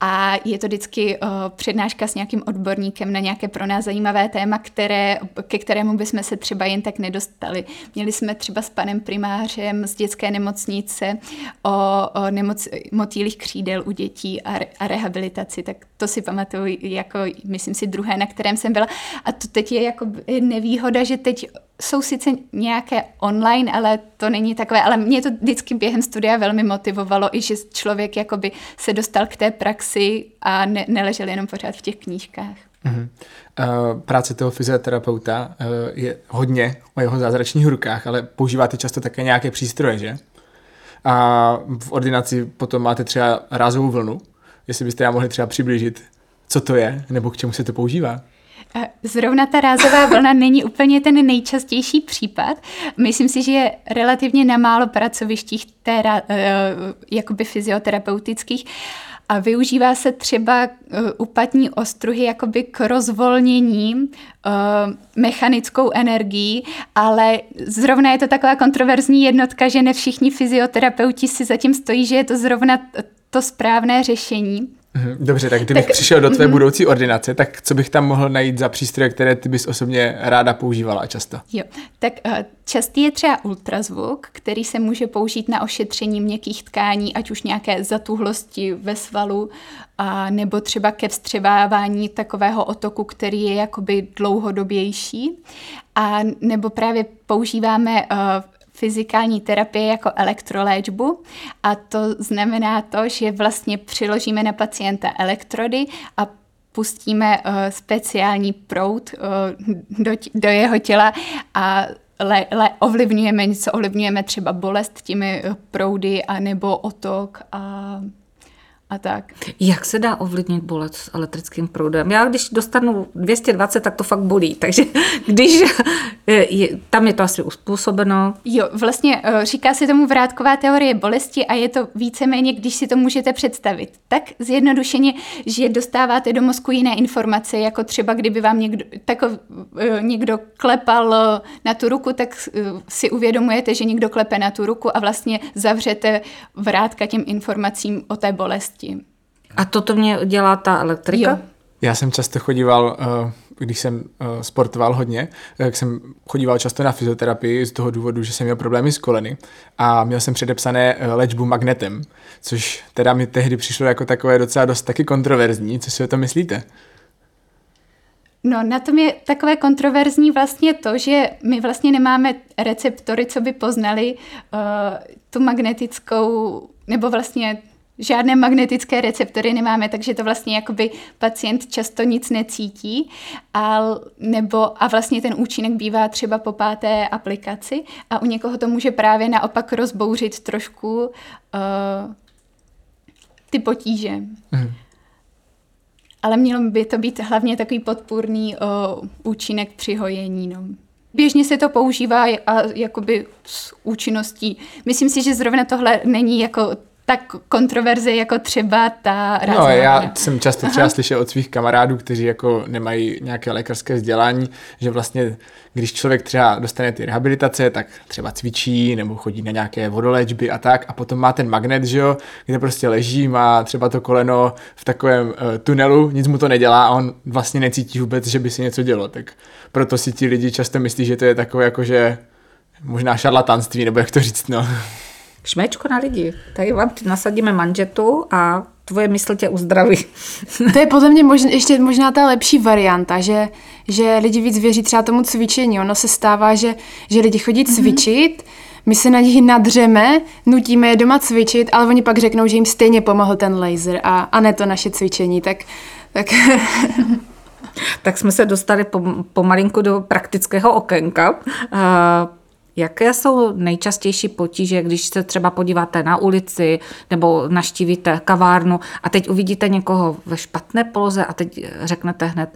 Speaker 3: a je to vždycky uh, přednáška s nějakým odborníkem na nějaké pro nás zajímavé téma, které, ke kterému bychom se třeba jen tak nedostali. Měli jsme třeba s panem primářem z dětské nemocnice o, o nemoc, motýlích křídel u dětí a, re, a rehabilitaci, tak to si pamatuju jako, myslím si, druhé, na kterém jsem byla. A to teď je jako nevýhoda, že teď jsou sice nějaké online, ale to není takové, ale mě to vždycky během studia velmi motivovalo, i že člověk jakoby se dostal k té praxi a ne, neležel jenom pořád v těch knížkách.
Speaker 2: Uh-huh. Uh, práce toho fyzioterapeuta uh, je hodně o jeho zázračných rukách, ale používáte často také nějaké přístroje, že? A v ordinaci potom máte třeba rázovou vlnu, jestli byste nám mohli třeba přiblížit, co to je, nebo k čemu se to používá.
Speaker 3: Zrovna ta rázová vlna není úplně ten nejčastější případ. Myslím si, že je relativně na málo pracovištích té, uh, jakoby fyzioterapeutických, a využívá se třeba u patní ostruhy jakoby k rozvolnění uh, mechanickou energií, ale zrovna je to taková kontroverzní jednotka, že ne všichni fyzioterapeuti si zatím stojí, že je to zrovna to správné řešení.
Speaker 2: Mhm, dobře, tak kdybych tak, přišel do tvé mm, budoucí ordinace, tak co bych tam mohl najít za přístroje, které ty bys osobně ráda používala často?
Speaker 3: Jo, tak uh, častý je třeba ultrazvuk, který se může použít na ošetření měkkých tkání, ať už nějaké zatuhlosti ve svalu, a nebo třeba ke vstřebávání takového otoku, který je jakoby dlouhodobější. A nebo právě používáme uh, fyzikální terapie jako elektroléčbu a to znamená to, že vlastně přiložíme na pacienta elektrody a pustíme uh, speciální proud uh, do, do jeho těla a le, le, ovlivňujeme něco, ovlivňujeme třeba bolest těmi proudy a nebo otok a a tak.
Speaker 1: Jak se dá ovlivnit bolest s elektrickým proudem? Já když dostanu 220, tak to fakt bolí, takže když je, tam je to asi uspůsobeno.
Speaker 3: Jo, vlastně eh, říká se tomu vrátková teorie bolesti a je to víceméně, když si to můžete představit. Tak zjednodušeně, že dostáváte do mozku jiné informace, jako třeba kdyby vám někdo, tako, eh, někdo klepal eh, na tu ruku, tak si uvědomujete, že někdo klepe na tu ruku a vlastně zavřete vrátka těm informacím o té bolesti bolesti.
Speaker 1: A toto mě dělá ta elektrika? Jo.
Speaker 2: Já jsem často chodíval, eh, když jsem eh, sportoval hodně, tak jsem chodíval často na fyzioterapii z toho důvodu, že jsem měl problémy s koleny a měl jsem předepsané eh, léčbu magnetem, což teda mi tehdy přišlo jako takové docela dost taky kontroverzní. Co si o to myslíte?
Speaker 3: No, na tom je takové kontroverzní vlastně to, že my vlastně nemáme receptory, co by poznali uh, tu magnetickou, nebo vlastně žádné magnetické receptory nemáme, takže to vlastně jakoby pacient často nic necítí a, nebo, a vlastně ten účinek bývá třeba po páté aplikaci a u někoho to může právě naopak rozbouřit trošku uh, ty potíže. Mm. Ale mělo by to být hlavně takový podpůrný uh, účinek při hojení. No. Běžně se to používá a jakoby s účinností. Myslím si, že zrovna tohle není jako tak kontroverze jako třeba ta
Speaker 2: rázná. No, já jsem často třeba Aha. slyšel od svých kamarádů, kteří jako nemají nějaké lékařské vzdělání, že vlastně, když člověk třeba dostane ty rehabilitace, tak třeba cvičí nebo chodí na nějaké vodoléčby a tak a potom má ten magnet, že jo, kde prostě leží, má třeba to koleno v takovém uh, tunelu, nic mu to nedělá a on vlastně necítí vůbec, že by si něco dělo, tak proto si ti lidi často myslí, že to je takové jako, že možná šarlatanství, nebo jak to říct, no.
Speaker 1: Šmečko na lidi. Tady vám nasadíme manžetu a tvoje mysl tě uzdraví.
Speaker 4: To je podle mě možná, ještě možná ta lepší varianta, že, že lidi víc věří třeba tomu cvičení. Ono se stává, že, že lidi chodí mhm. cvičit, mm-hmm. my se na nich nadřeme, nutíme je doma cvičit, ale oni pak řeknou, že jim stejně pomohl ten laser a, a ne to naše cvičení. Tak, tak...
Speaker 1: tak jsme se dostali pomalinku do praktického okénka. Uh, Jaké jsou nejčastější potíže, když se třeba podíváte na ulici nebo naštívíte kavárnu a teď uvidíte někoho ve špatné poloze a teď řeknete hned,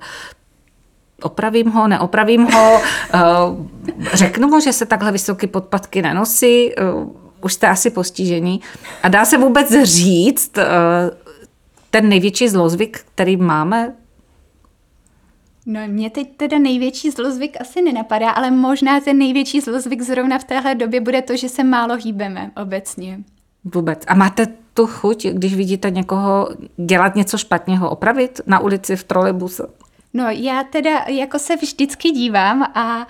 Speaker 1: opravím ho, neopravím ho, eh, řeknu mu, že se takhle vysoké podpatky nenosí, eh, už jste asi postižení. A dá se vůbec říct eh, ten největší zlozvyk, který máme
Speaker 3: No mě teď teda největší zlozvyk asi nenapadá, ale možná ten největší zlozvyk zrovna v téhle době bude to, že se málo hýbeme obecně.
Speaker 1: Vůbec. A máte tu chuť, když vidíte někoho dělat něco špatného, opravit na ulici v trolejbuse?
Speaker 3: No já teda jako se vždycky dívám a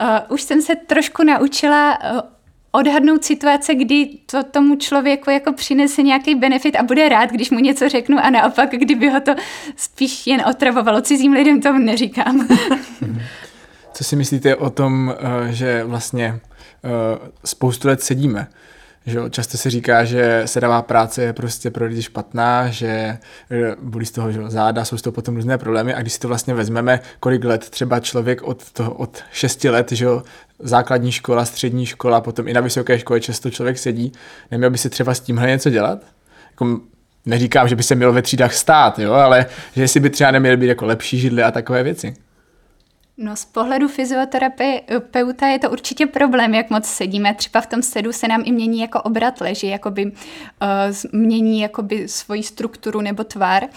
Speaker 3: uh, už jsem se trošku naučila uh, odhadnout situace, kdy to tomu člověku jako přinese nějaký benefit a bude rád, když mu něco řeknu a naopak, kdyby ho to spíš jen otravovalo cizím lidem, to neříkám.
Speaker 2: Co si myslíte o tom, eh, že vlastně eh, spoustu let sedíme? Že často se říká, že sedavá práce je prostě pro lidi špatná, že bolí z toho že záda, jsou z toho potom různé problémy a když si to vlastně vezmeme, kolik let třeba člověk od, toho, od 6 let, že základní škola, střední škola, potom i na vysoké škole často člověk sedí, neměl by si třeba s tímhle něco dělat? Jako, neříkám, že by se mělo ve třídách stát, jo, ale že si by třeba neměly být jako lepší židly a takové věci.
Speaker 3: No z pohledu fyzioterapeuta je to určitě problém, jak moc sedíme. Třeba v tom sedu se nám i mění jako obrat leží, jakoby uh, mění jakoby svoji strukturu nebo tvar.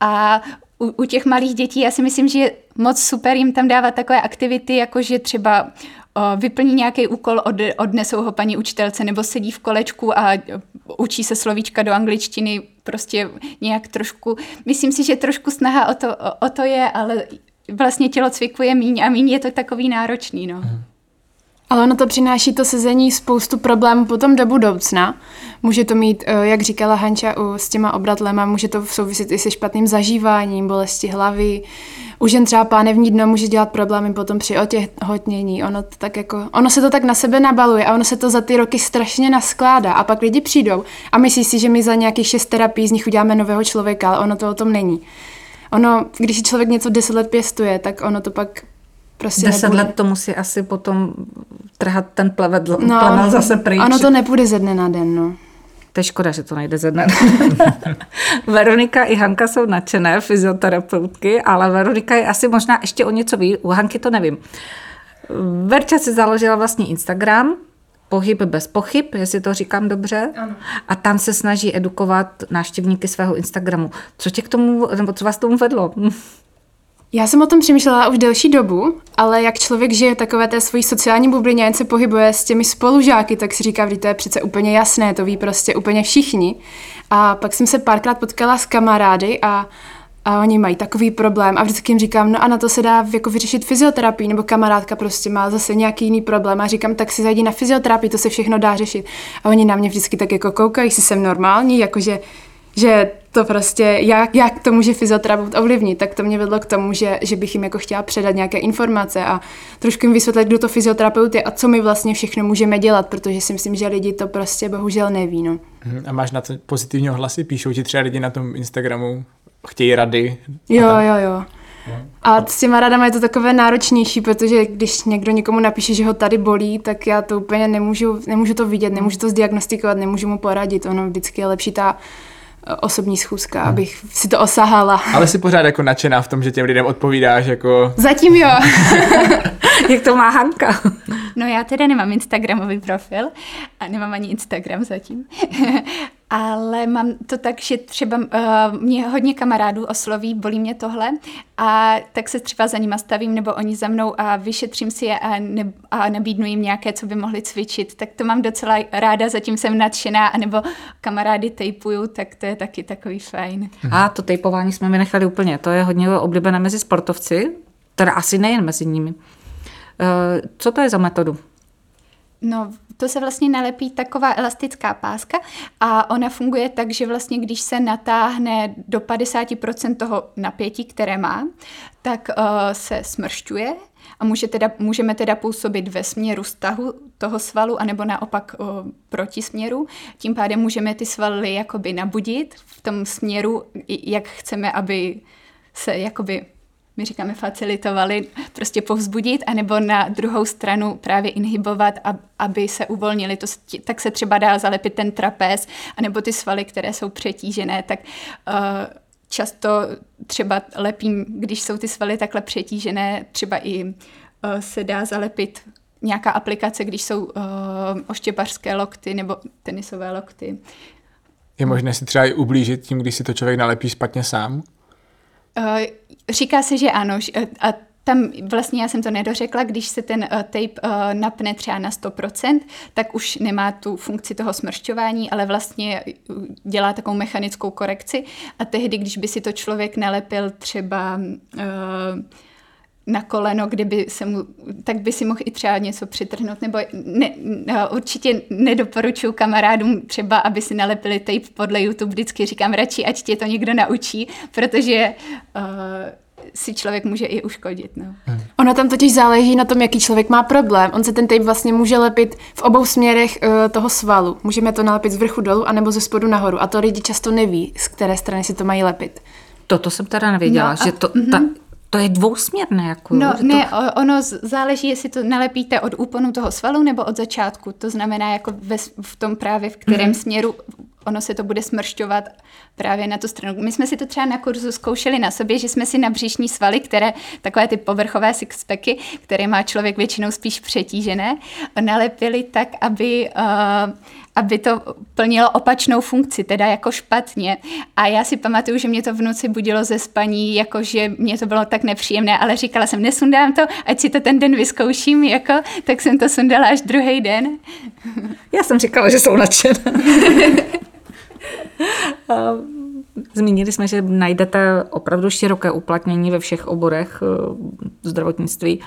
Speaker 3: A u, u těch malých dětí já si myslím, že je moc super jim tam dávat takové aktivity, jako že třeba uh, vyplní nějaký úkol, od, odnesou ho paní učitelce, nebo sedí v kolečku a učí se slovíčka do angličtiny, prostě nějak trošku, myslím si, že trošku snaha o to, o, o to je, ale vlastně tělo cvikuje míň a míň je to takový náročný, no. Hmm.
Speaker 4: Ale ono to přináší to sezení spoustu problémů potom do budoucna. Může to mít, eh, jak říkala Hanča, s těma obratlema, může to souviset i se špatným zažíváním, bolesti hlavy. U žen třeba pánevní dno může dělat problémy potom při otěhotnění. Ono, to tak jako, ono se to tak na sebe nabaluje a ono se to za ty roky strašně naskládá. A pak lidi přijdou a myslí si, že my za nějakých šest terapií z nich uděláme nového člověka, ale ono to o tom není. Ono, když si člověk něco deset let pěstuje, tak ono to pak prostě
Speaker 1: Deset
Speaker 4: nebude.
Speaker 1: let to musí asi potom trhat ten plevet, no, plemel zase pryč.
Speaker 4: Ono to nepůjde ze dne na den, no.
Speaker 1: To je škoda, že to nejde ze dne. Veronika i Hanka jsou nadšené fyzioterapeutky, ale Veronika je asi možná ještě o něco ví. U Hanky to nevím. Verča si založila vlastní Instagram, pohyb bez pochyb, jestli to říkám dobře. Ano. A tam se snaží edukovat návštěvníky svého Instagramu. Co tě k tomu, nebo co vás tomu vedlo?
Speaker 4: Já jsem o tom přemýšlela už delší dobu, ale jak člověk žije takové té svojí sociální bublině, jen se pohybuje s těmi spolužáky, tak si říká, že to je přece úplně jasné, to ví prostě úplně všichni. A pak jsem se párkrát potkala s kamarády a a oni mají takový problém a vždycky jim říkám, no a na to se dá jako vyřešit fyzioterapii, nebo kamarádka prostě má zase nějaký jiný problém a říkám, tak si zajdi na fyzioterapii, to se všechno dá řešit. A oni na mě vždycky tak jako koukají, jestli jsem normální, jakože že to prostě, jak, jak to může fyzioterapeut ovlivnit, tak to mě vedlo k tomu, že, že bych jim jako chtěla předat nějaké informace a trošku jim vysvětlit, kdo to fyzioterapeut je a co my vlastně všechno můžeme dělat, protože si myslím, že lidi to prostě bohužel neví. No.
Speaker 2: Mhm, a máš na to pozitivní ohlasy? Píšou ti třeba lidi na tom Instagramu, chtějí rady?
Speaker 4: Jo, jo, jo. A s těma radama je to takové náročnější, protože když někdo někomu napíše, že ho tady bolí, tak já to úplně nemůžu, nemůžu to vidět, nemůžu to zdiagnostikovat, nemůžu mu poradit. Ono vždycky je lepší ta osobní schůzka, hmm. abych si to osahala.
Speaker 2: Ale jsi pořád jako nadšená v tom, že těm lidem odpovídáš jako...
Speaker 4: Zatím jo.
Speaker 1: Jak to má Hanka?
Speaker 3: No já teda nemám Instagramový profil a nemám ani Instagram zatím. Ale mám to tak, že třeba uh, mě hodně kamarádů osloví, bolí mě tohle a tak se třeba za nima stavím nebo oni za mnou a vyšetřím si je a, ne, a nabídnu jim nějaké, co by mohli cvičit. Tak to mám docela ráda, zatím jsem nadšená, anebo kamarády tejpuju, tak to je taky takový fajn.
Speaker 1: A to tejpování jsme vynechali úplně, to je hodně oblíbené mezi sportovci, teda asi nejen mezi nimi. Uh, co to je za metodu?
Speaker 3: No, to se vlastně nalepí taková elastická páska a ona funguje tak, že vlastně když se natáhne do 50% toho napětí, které má, tak uh, se smršťuje a může teda, můžeme teda působit ve směru stahu toho svalu, anebo naopak uh, proti směru. Tím pádem můžeme ty svaly jakoby nabudit v tom směru, jak chceme, aby se jakoby my říkáme facilitovali, prostě povzbudit, anebo na druhou stranu právě inhibovat, aby se uvolnili. To, tak se třeba dá zalepit ten trapez, anebo ty svaly, které jsou přetížené, tak uh, často třeba lepím, když jsou ty svaly takhle přetížené, třeba i uh, se dá zalepit nějaká aplikace, když jsou uh, oštěpařské lokty nebo tenisové lokty.
Speaker 2: Je možné si třeba i ublížit tím, když si to člověk nalepí špatně sám?
Speaker 3: Uh, říká se, že ano. Eh, a tam vlastně já jsem to nedořekla, když se ten uh, tape uh, napne třeba na 100%, tak už nemá tu funkci toho smršťování, ale vlastně dělá takovou mechanickou korekci a tehdy, když by si to člověk nalepil třeba uh, na koleno, kdyby se mu, tak by si mohl i třeba něco přitrhnout, nebo ne, ne, určitě nedoporučuji kamarádům třeba, aby si nalepili tape podle YouTube, vždycky říkám radši, ať tě to někdo naučí, protože uh, si člověk může i uškodit. No.
Speaker 4: Hmm. Ono tam totiž záleží na tom, jaký člověk má problém. On se ten tape vlastně může lepit v obou směrech uh, toho svalu. Můžeme to nalepit z vrchu dolů, anebo ze spodu nahoru. A to lidi často neví, z které strany si to mají lepit.
Speaker 1: Toto jsem teda nevěděla, no a, že to, ta, mm-hmm. To je dvousměrné. Jako,
Speaker 3: no
Speaker 1: to...
Speaker 3: ne, ono záleží, jestli to nalepíte od úponu toho svalu nebo od začátku. To znamená jako ve, v tom právě, v kterém mm-hmm. směru ono se to bude smršťovat právě na tu stranu. My jsme si to třeba na kurzu zkoušeli na sobě, že jsme si na břišní svaly, které, takové ty povrchové sixpacky, které má člověk většinou spíš přetížené, nalepili tak, aby, uh, aby to plnilo opačnou funkci, teda jako špatně. A já si pamatuju, že mě to v noci budilo ze spaní, jakože mě to bylo tak nepříjemné, ale říkala jsem, nesundám to, ať si to ten den vyzkouším, jako, tak jsem to sundala až druhý den.
Speaker 1: Já jsem říkala, že jsou nadšené. Zmínili jsme, že najdete opravdu široké uplatnění ve všech oborech eh, zdravotnictví.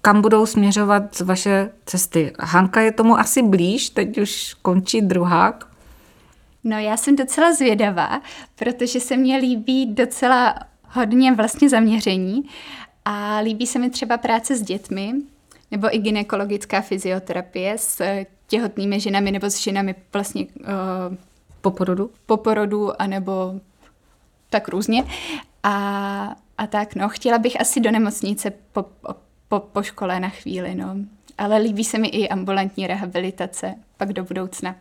Speaker 1: Kam budou směřovat vaše cesty? Hanka je tomu asi blíž, teď už končí druhák.
Speaker 3: No já jsem docela zvědavá, protože se mně líbí docela hodně vlastně zaměření a líbí se mi třeba práce s dětmi, nebo i ginekologická fyzioterapie s těhotnými ženami nebo s ženami vlastně uh,
Speaker 1: po porodu?
Speaker 3: Po porodu, anebo tak různě. A, a tak, no, chtěla bych asi do nemocnice po, po, po škole na chvíli, no. Ale líbí se mi i ambulantní rehabilitace pak do budoucna.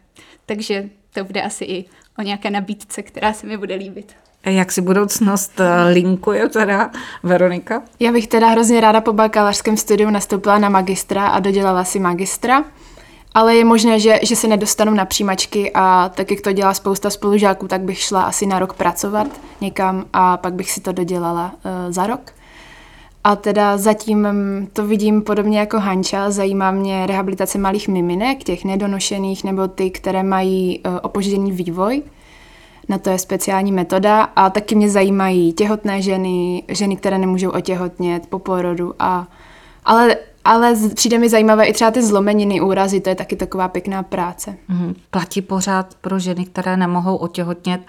Speaker 3: Takže to bude asi i o nějaké nabídce, která se mi bude líbit.
Speaker 1: Jak si budoucnost eh, linkuje teda Veronika?
Speaker 4: Já bych teda hrozně ráda po bakalářském studiu nastoupila na magistra a dodělala si magistra ale je možné, že, že se nedostanu na přijímačky a tak, jak to dělá spousta spolužáků, tak bych šla asi na rok pracovat někam a pak bych si to dodělala uh, za rok. A teda zatím to vidím podobně jako Hanča, zajímá mě rehabilitace malých miminek, těch nedonošených nebo ty, které mají uh, opožděný vývoj. Na to je speciální metoda a taky mě zajímají těhotné ženy, ženy, které nemůžou otěhotnět po porodu a ale ale přijde mi zajímavé i třeba ty zlomeniny, úrazy, to je taky taková pěkná práce.
Speaker 1: Mm, platí pořád pro ženy, které nemohou otěhotnět,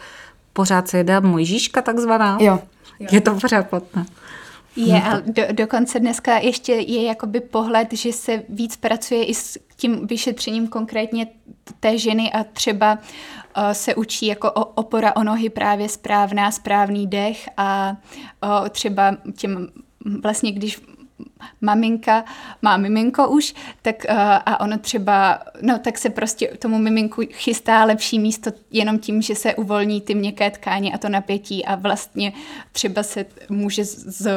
Speaker 1: pořád se jede Mojžíška takzvaná?
Speaker 4: Jo.
Speaker 1: Je to pořád platné.
Speaker 3: Je, a do, dokonce dneska ještě je jakoby pohled, že se víc pracuje i s tím vyšetřením konkrétně té ženy a třeba uh, se učí jako o, opora o nohy právě správná, správný dech a uh, třeba těm vlastně, když maminka má miminko už, tak uh, a ono třeba, no tak se prostě tomu miminku chystá lepší místo jenom tím, že se uvolní ty měkké tkáně a to napětí a vlastně třeba se může z, z,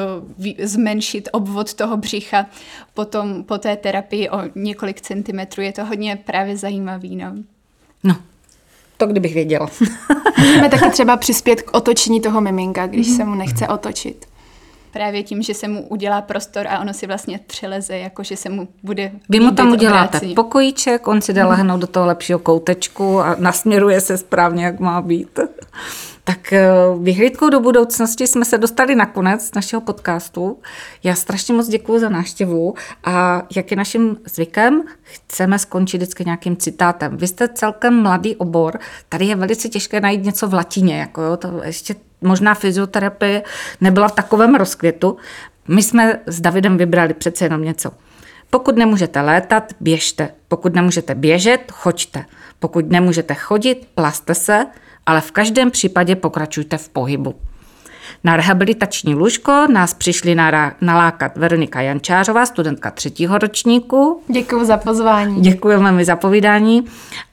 Speaker 3: zmenšit obvod toho břicha potom po té terapii o několik centimetrů. Je to hodně právě zajímavý, no.
Speaker 1: No, to kdybych věděla.
Speaker 4: Můžeme taky třeba přispět k otočení toho miminka, když se mu nechce otočit
Speaker 3: právě tím, že se mu udělá prostor a ono si vlastně přeleze, jako že se mu bude
Speaker 1: Vy mu tam uděláte obráceně. pokojíček, on si dá lehnout do toho lepšího koutečku a nasměruje se správně, jak má být. Tak eh, vyhlídkou do budoucnosti jsme se dostali na konec našeho podcastu. Já strašně moc děkuji za návštěvu a jak je naším zvykem, chceme skončit vždycky nějakým citátem. Vy jste celkem mladý obor, tady je velice těžké najít něco v latině, jako jo, to ještě možná fyzioterapie nebyla v takovém rozkvětu. My jsme s Davidem vybrali přece jenom něco. Pokud nemůžete létat, běžte. Pokud nemůžete běžet, choďte. Pokud nemůžete chodit, plaste se, ale v každém případě pokračujte v pohybu. Na rehabilitační lůžko nás přišli nalákat Veronika Jančářová, studentka třetího ročníku.
Speaker 4: Děkuji za pozvání.
Speaker 1: Děkujeme mi za povídání.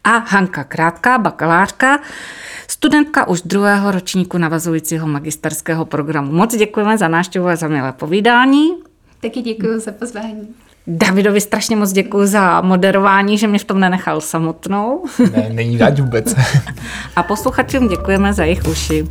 Speaker 1: A Hanka Krátká, bakalářka, studentka už druhého ročníku navazujícího magisterského programu. Moc děkujeme za návštěvu a za milé povídání.
Speaker 3: Taky děkuji za pozvání.
Speaker 1: Davidovi strašně moc děkuji za moderování, že mě v tom nenechal samotnou.
Speaker 2: Ne, není dať vůbec.
Speaker 1: a posluchačům děkujeme za jejich uši.